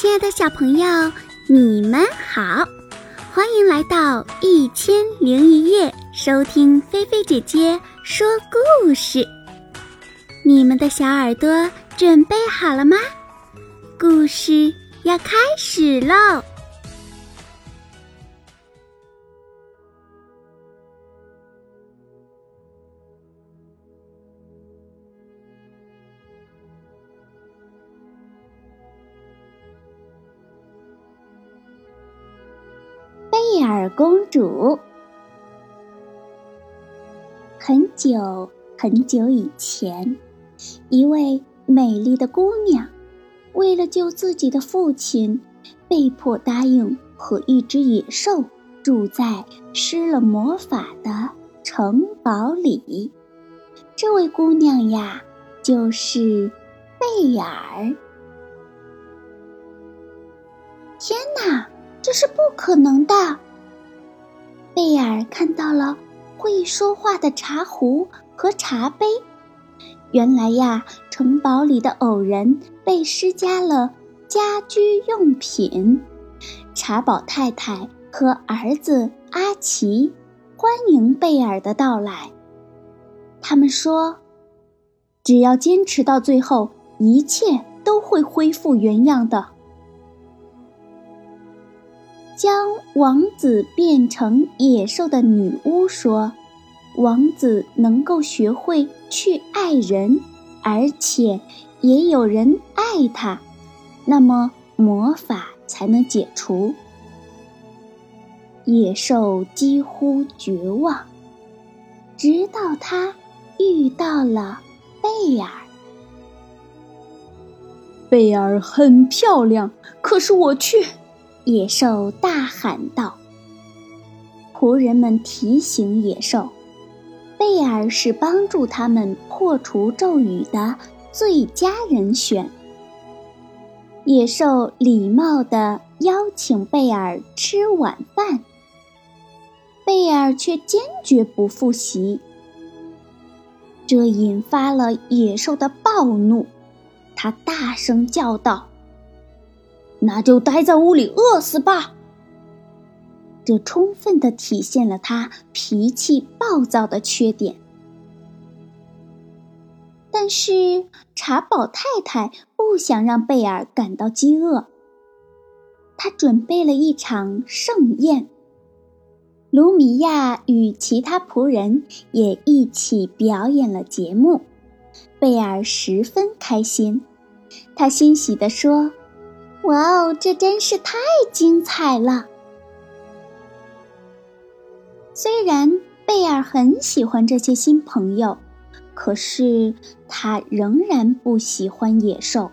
亲爱的小朋友，你们好，欢迎来到一千零一夜，收听菲菲姐姐说故事。你们的小耳朵准备好了吗？故事要开始喽！贝尔公主。很久很久以前，一位美丽的姑娘，为了救自己的父亲，被迫答应和一只野兽住在施了魔法的城堡里。这位姑娘呀，就是贝尔。天哪！这是不可能的。看到了会说话的茶壶和茶杯。原来呀，城堡里的偶人被施加了家居用品。茶宝太太和儿子阿奇欢迎贝尔的到来。他们说：“只要坚持到最后，一切都会恢复原样的。”将王子变成野兽的女巫说：“王子能够学会去爱人，而且也有人爱他，那么魔法才能解除。”野兽几乎绝望，直到他遇到了贝尔。贝尔很漂亮，可是我却……野兽大喊道：“仆人们提醒野兽，贝尔是帮助他们破除咒语的最佳人选。”野兽礼貌地邀请贝尔吃晚饭，贝尔却坚决不复习，这引发了野兽的暴怒，他大声叫道。那就待在屋里饿死吧。这充分的体现了他脾气暴躁的缺点。但是茶宝太太不想让贝尔感到饥饿，她准备了一场盛宴。卢米亚与其他仆人也一起表演了节目，贝尔十分开心，他欣喜地说。哇哦，这真是太精彩了！虽然贝尔很喜欢这些新朋友，可是他仍然不喜欢野兽。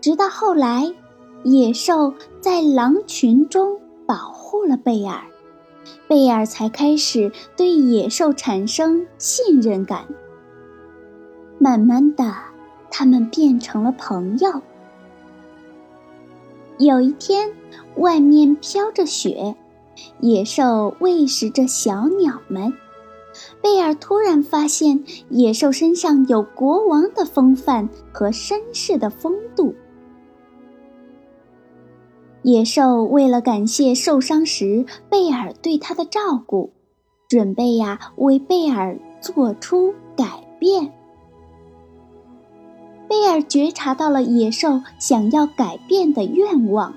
直到后来，野兽在狼群中保护了贝尔，贝尔才开始对野兽产生信任感。慢慢的，他们变成了朋友。有一天，外面飘着雪，野兽喂食着小鸟们。贝尔突然发现，野兽身上有国王的风范和绅士的风度。野兽为了感谢受伤时贝尔对他的照顾，准备呀为贝尔做出改变。贝尔觉察到了野兽想要改变的愿望，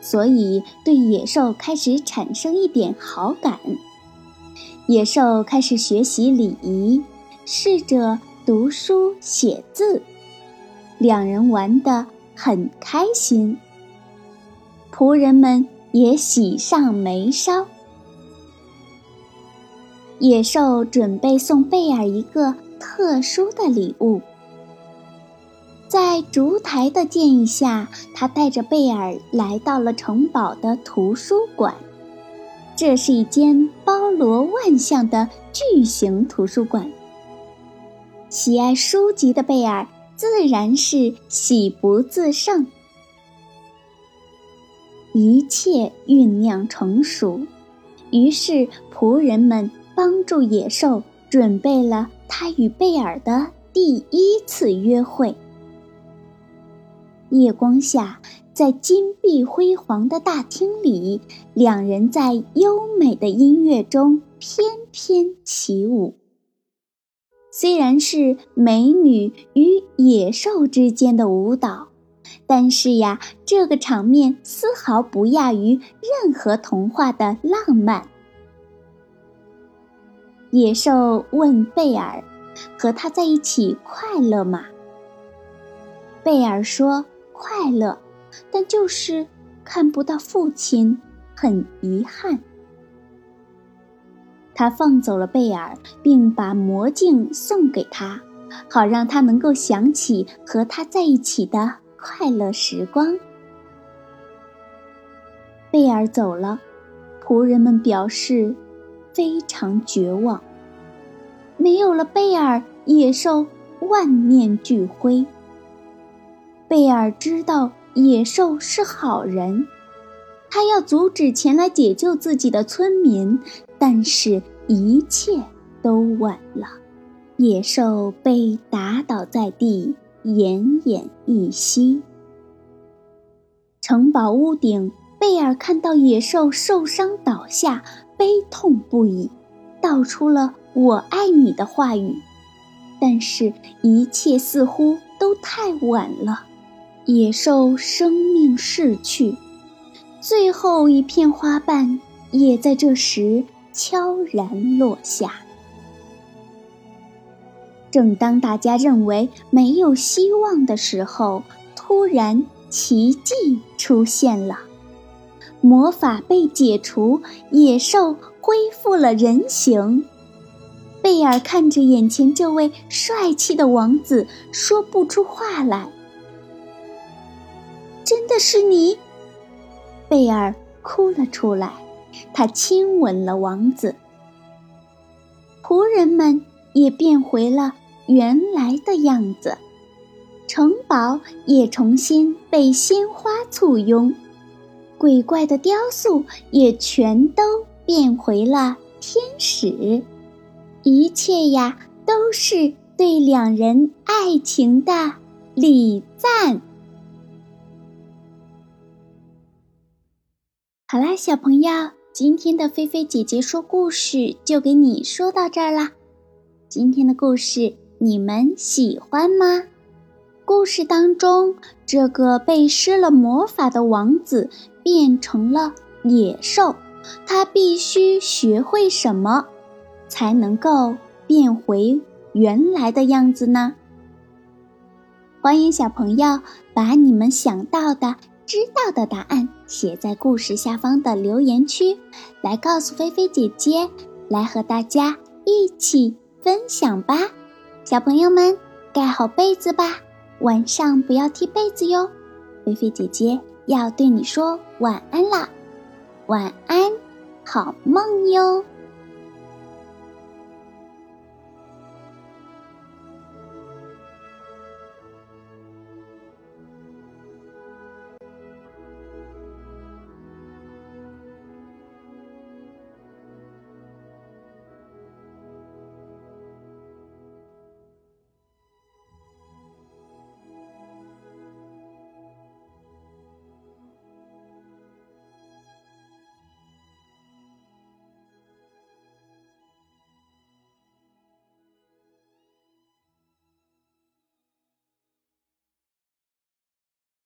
所以对野兽开始产生一点好感。野兽开始学习礼仪，试着读书写字，两人玩得很开心。仆人们也喜上眉梢。野兽准备送贝尔一个特殊的礼物。在烛台的建议下，他带着贝尔来到了城堡的图书馆。这是一间包罗万象的巨型图书馆。喜爱书籍的贝尔自然是喜不自胜。一切酝酿成熟，于是仆人们帮助野兽准备了他与贝尔的第一次约会。夜光下，在金碧辉煌的大厅里，两人在优美的音乐中翩翩起舞。虽然是美女与野兽之间的舞蹈，但是呀，这个场面丝毫不亚于任何童话的浪漫。野兽问贝尔：“和他在一起快乐吗？”贝尔说：“快乐，但就是看不到父亲，很遗憾。”他放走了贝尔，并把魔镜送给他，好让他能够想起和他在一起的快乐时光。贝尔走了，仆人们表示非常绝望。没有了贝尔，野兽万念俱灰。贝尔知道野兽是好人，他要阻止前来解救自己的村民。但是，一切都晚了。野兽被打倒在地，奄奄一息。城堡屋顶，贝尔看到野兽受伤倒下，悲痛不已，道出了“我爱你”的话语。但是，一切似乎都太晚了。野兽生命逝去，最后一片花瓣也在这时。悄然落下。正当大家认为没有希望的时候，突然奇迹出现了，魔法被解除，野兽恢复了人形。贝尔看着眼前这位帅气的王子，说不出话来。真的是你？贝尔哭了出来。他亲吻了王子，仆人们也变回了原来的样子，城堡也重新被鲜花簇拥，鬼怪的雕塑也全都变回了天使，一切呀都是对两人爱情的礼赞。好啦，小朋友。今天的菲菲姐姐说故事就给你说到这儿啦。今天的故事你们喜欢吗？故事当中，这个被施了魔法的王子变成了野兽，他必须学会什么，才能够变回原来的样子呢？欢迎小朋友把你们想到的。知道的答案写在故事下方的留言区，来告诉菲菲姐姐，来和大家一起分享吧。小朋友们，盖好被子吧，晚上不要踢被子哟。菲菲姐姐要对你说晚安啦，晚安，好梦哟。